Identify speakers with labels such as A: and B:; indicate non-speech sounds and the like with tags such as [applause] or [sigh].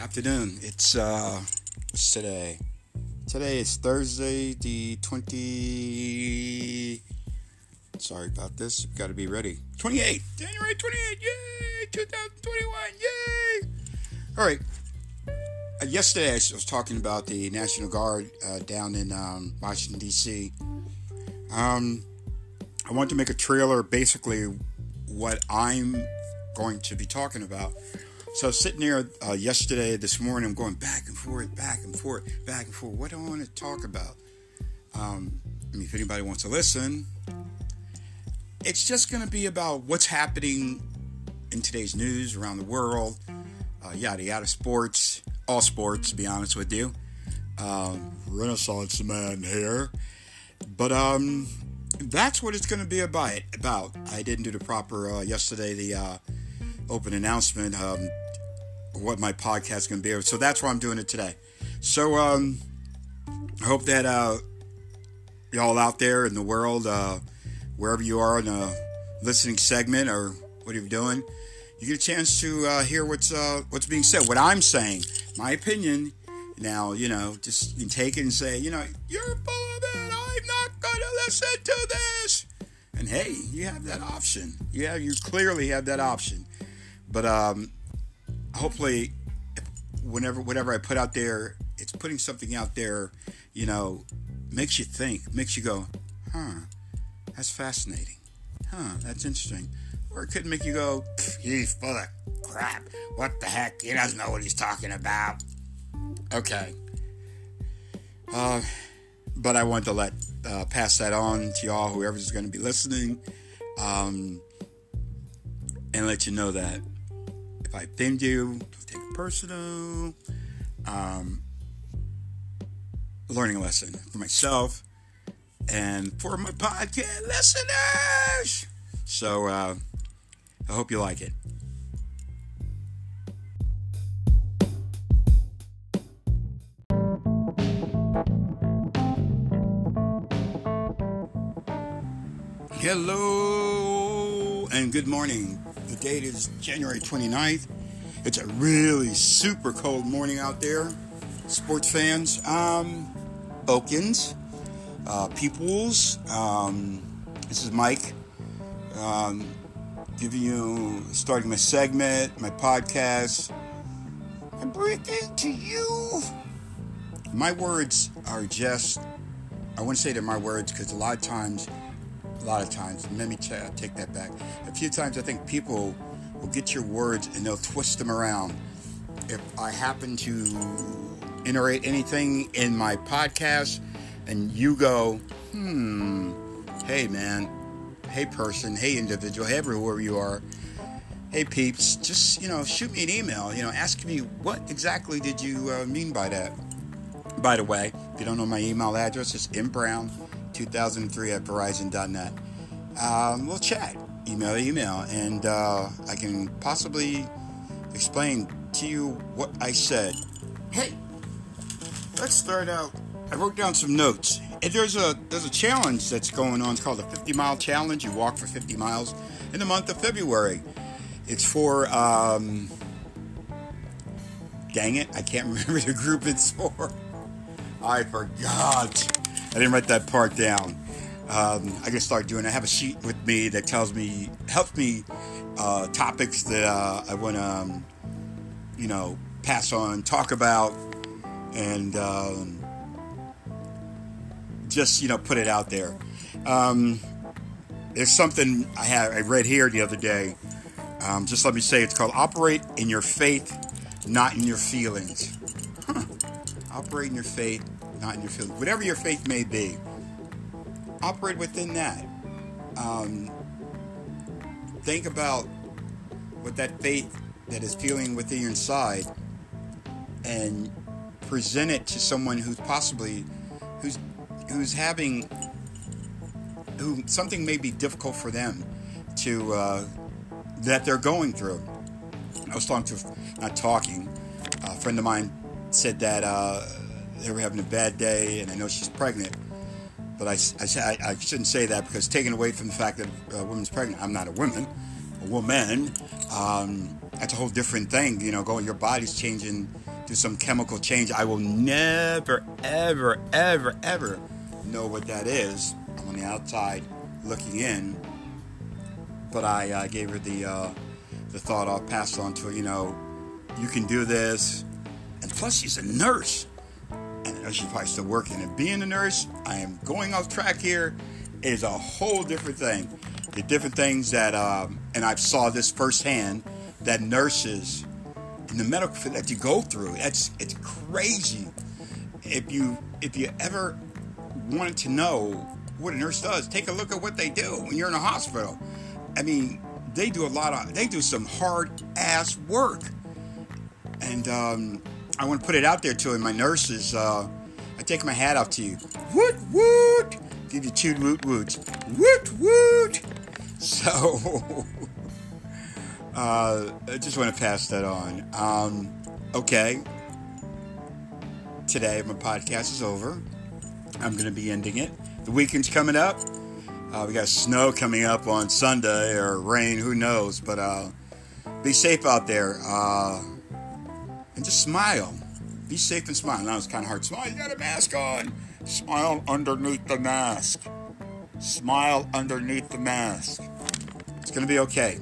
A: afternoon. It's uh what's today? Today is Thursday the 20 Sorry about this. Got to be ready. 28. January 28. Yay! 2021. Yay! All right. Uh, yesterday I was talking about the National Guard uh, down in um, Washington D.C. Um I want to make a trailer basically what I'm going to be talking about. So sitting there uh, yesterday, this morning, I'm going back and forth, back and forth, back and forth. What do I want to talk about? Um, I mean, if anybody wants to listen, it's just going to be about what's happening in today's news around the world, uh, yada yada, sports, all sports, to be honest with you. Um, Renaissance man here. But um, that's what it's going to be about. About I didn't do the proper uh, yesterday. The uh, open announcement um, what my podcast to be. So that's why I'm doing it today. So um, I hope that uh, y'all out there in the world, uh, wherever you are in a listening segment or what you're doing, you get a chance to uh, hear what's uh, what's being said, what I'm saying, my opinion. Now, you know, just you can take it and say, you know, you're full of it. I'm not going to listen to this. And hey, you have that option. Yeah, you clearly have that option. But um, hopefully, whenever whatever I put out there, it's putting something out there. You know, makes you think, makes you go, huh? That's fascinating. Huh? That's interesting. Or it could make you go, he's full of crap. What the heck? He doesn't know what he's talking about. Okay. Uh, but I want to let uh, pass that on to y'all, whoever's going to be listening, um, and let you know that if I offend you, don't take it personal. Um, learning a lesson for myself and for my podcast listeners. So uh, I hope you like it. Hello and good morning. The date is January 29th. It's a really super cold morning out there. Sports fans, um, Okins, uh, Peoples, um, this is Mike. Um, giving you, starting my segment, my podcast. I'm breaking to you. My words are just, I wouldn't say they're my words because a lot of times a lot of times. Let me take that back. A few times I think people will get your words and they'll twist them around. If I happen to iterate anything in my podcast and you go, hmm, hey man, hey person, hey individual, hey whoever you are, hey peeps, just, you know, shoot me an email, you know, ask me what exactly did you uh, mean by that. By the way, if you don't know my email address, it's mbrown 2003 at verizon.net. Um, we'll chat, email email, and uh, I can possibly explain to you what I said. Hey, let's start out. I wrote down some notes. And there's a there's a challenge that's going on. It's called the 50 mile challenge. You walk for 50 miles in the month of February. It's for um, dang it, I can't [laughs] remember the group it's for. I forgot. I didn't write that part down. Um, I can start doing. I have a sheet with me that tells me, helps me uh, topics that uh, I want to, um, you know, pass on, talk about, and um, just you know put it out there. Um, there's something I had I read here the other day. Um, just let me say it's called "Operate in Your Faith, Not in Your Feelings." Huh. Operate in your faith, not in your feelings. Whatever your faith may be, operate within that. Um, think about what that faith that is feeling within your inside and present it to someone who's possibly who's who's having who something may be difficult for them to uh, that they're going through. I was talking to not talking. A friend of mine said that uh, they were having a bad day, and I know she's pregnant. But I, I, I shouldn't say that because taken away from the fact that a woman's pregnant, I'm not a woman, a woman. Um, that's a whole different thing. You know, going your body's changing through some chemical change. I will never, ever, ever, ever know what that is. I'm on the outside looking in, but I uh, gave her the uh, the thought. I'll pass on to her. You know, you can do this, and plus she's a nurse, she's probably still working. And being a nurse, I am going off track here. Is a whole different thing. The different things that, um, and I saw this firsthand, that nurses in the medical field that you go through. That's it's crazy. If you if you ever wanted to know what a nurse does, take a look at what they do when you're in a hospital. I mean, they do a lot of they do some hard ass work, and um, I want to put it out there to my nurses. Uh, I take my hat off to you. Woot woot. Give you two woot woots. Woot woot. So. [laughs] Uh, I just want to pass that on. Um, okay. Today, my podcast is over. I'm going to be ending it. The weekend's coming up. Uh, we got snow coming up on Sunday or rain, who knows. But uh, be safe out there uh, and just smile. Be safe and smile. Now it's kind of hard to smile. You got a mask on. Smile underneath the mask. Smile underneath the mask. It's going to be okay.